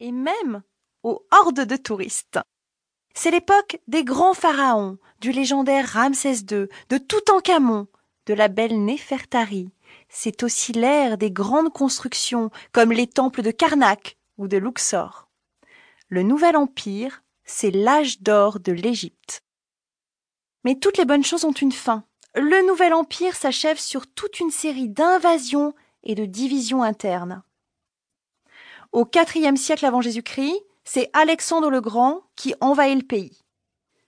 et même aux hordes de touristes. C'est l'époque des grands pharaons, du légendaire Ramsès II, de Toutankhamon, de la belle Néfertari. C'est aussi l'ère des grandes constructions comme les temples de Karnak ou de Luxor. Le Nouvel Empire, c'est l'âge d'or de l'Égypte. Mais toutes les bonnes choses ont une fin. Le Nouvel Empire s'achève sur toute une série d'invasions et de divisions internes. Au IVe siècle avant Jésus-Christ, c'est Alexandre le Grand qui envahit le pays.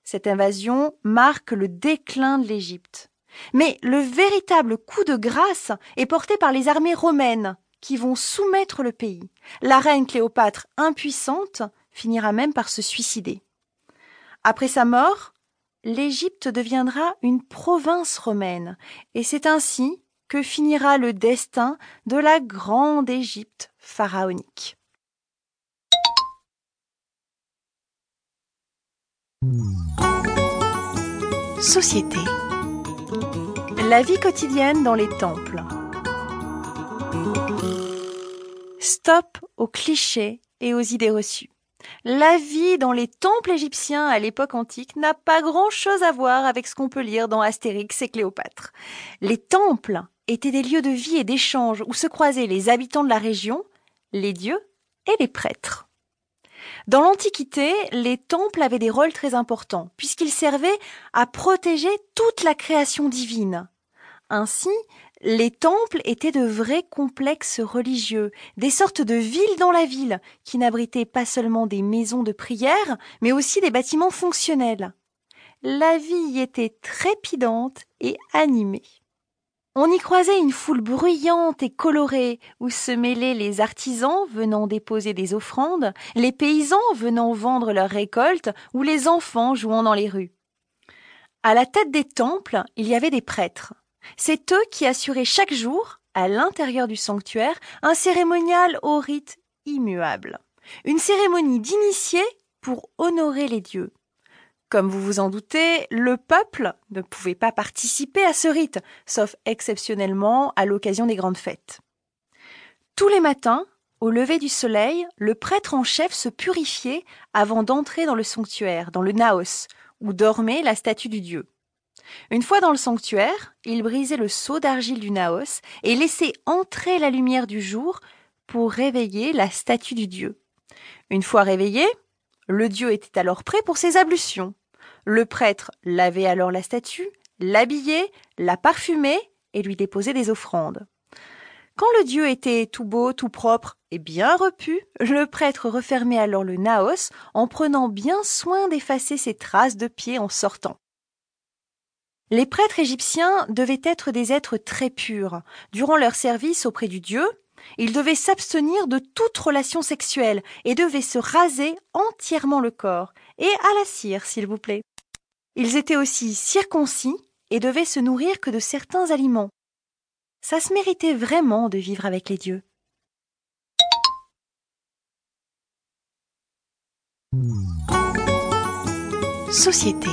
Cette invasion marque le déclin de l'Égypte. Mais le véritable coup de grâce est porté par les armées romaines qui vont soumettre le pays. La reine Cléopâtre, impuissante, finira même par se suicider. Après sa mort, l'Égypte deviendra une province romaine, et c'est ainsi que finira le destin de la grande Égypte pharaonique. Société. La vie quotidienne dans les temples. Stop aux clichés et aux idées reçues. La vie dans les temples égyptiens à l'époque antique n'a pas grand-chose à voir avec ce qu'on peut lire dans Astérix et Cléopâtre. Les temples étaient des lieux de vie et d'échange où se croisaient les habitants de la région, les dieux et les prêtres. Dans l'Antiquité, les temples avaient des rôles très importants, puisqu'ils servaient à protéger toute la création divine. Ainsi, les temples étaient de vrais complexes religieux, des sortes de villes dans la ville, qui n'abritaient pas seulement des maisons de prière, mais aussi des bâtiments fonctionnels. La vie y était trépidante et animée. On y croisait une foule bruyante et colorée, où se mêlaient les artisans venant déposer des offrandes, les paysans venant vendre leurs récoltes, ou les enfants jouant dans les rues. À la tête des temples, il y avait des prêtres. C'est eux qui assuraient chaque jour, à l'intérieur du sanctuaire, un cérémonial au rite immuable. Une cérémonie d'initié pour honorer les dieux. Comme vous vous en doutez, le peuple ne pouvait pas participer à ce rite, sauf exceptionnellement à l'occasion des grandes fêtes. Tous les matins, au lever du soleil, le prêtre en chef se purifiait avant d'entrer dans le sanctuaire, dans le naos, où dormait la statue du dieu. Une fois dans le sanctuaire, il brisait le seau d'argile du naos et laissait entrer la lumière du jour pour réveiller la statue du dieu. Une fois réveillé, le dieu était alors prêt pour ses ablutions. Le prêtre lavait alors la statue, l'habillait, la parfumait et lui déposait des offrandes. Quand le dieu était tout beau, tout propre et bien repu, le prêtre refermait alors le naos en prenant bien soin d'effacer ses traces de pieds en sortant. Les prêtres égyptiens devaient être des êtres très purs. Durant leur service auprès du dieu, ils devaient s'abstenir de toute relation sexuelle et devaient se raser entièrement le corps, et à la cire, s'il vous plaît. Ils étaient aussi circoncis et devaient se nourrir que de certains aliments. Ça se méritait vraiment de vivre avec les dieux. Société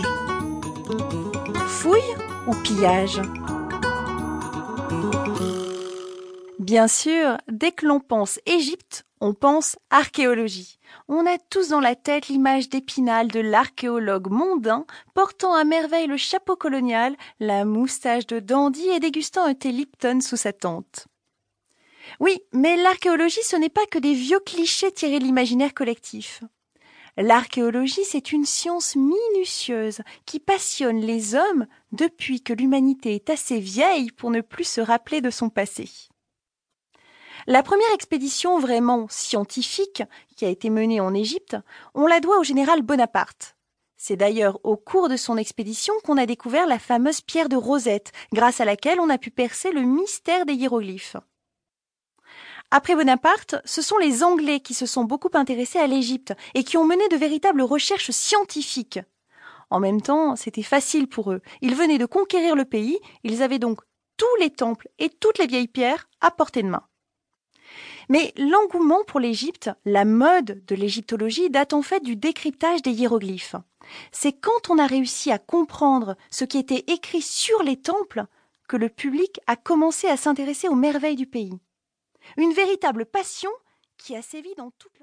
fouille ou pillage? Bien sûr, dès que l'on pense Égypte, on pense archéologie. On a tous dans la tête l'image d'Épinal de l'archéologue mondain portant à merveille le chapeau colonial, la moustache de dandy et dégustant un thé Lipton sous sa tente. Oui, mais l'archéologie ce n'est pas que des vieux clichés tirés de l'imaginaire collectif. L'archéologie, c'est une science minutieuse qui passionne les hommes depuis que l'humanité est assez vieille pour ne plus se rappeler de son passé. La première expédition vraiment scientifique qui a été menée en Égypte, on la doit au général Bonaparte. C'est d'ailleurs au cours de son expédition qu'on a découvert la fameuse pierre de Rosette, grâce à laquelle on a pu percer le mystère des hiéroglyphes. Après Bonaparte, ce sont les Anglais qui se sont beaucoup intéressés à l'Égypte et qui ont mené de véritables recherches scientifiques. En même temps, c'était facile pour eux. Ils venaient de conquérir le pays, ils avaient donc tous les temples et toutes les vieilles pierres à portée de main. Mais l'engouement pour l'Égypte, la mode de l'égyptologie date en fait du décryptage des hiéroglyphes. C'est quand on a réussi à comprendre ce qui était écrit sur les temples que le public a commencé à s'intéresser aux merveilles du pays une véritable passion qui a sévi dans toute l'Europe.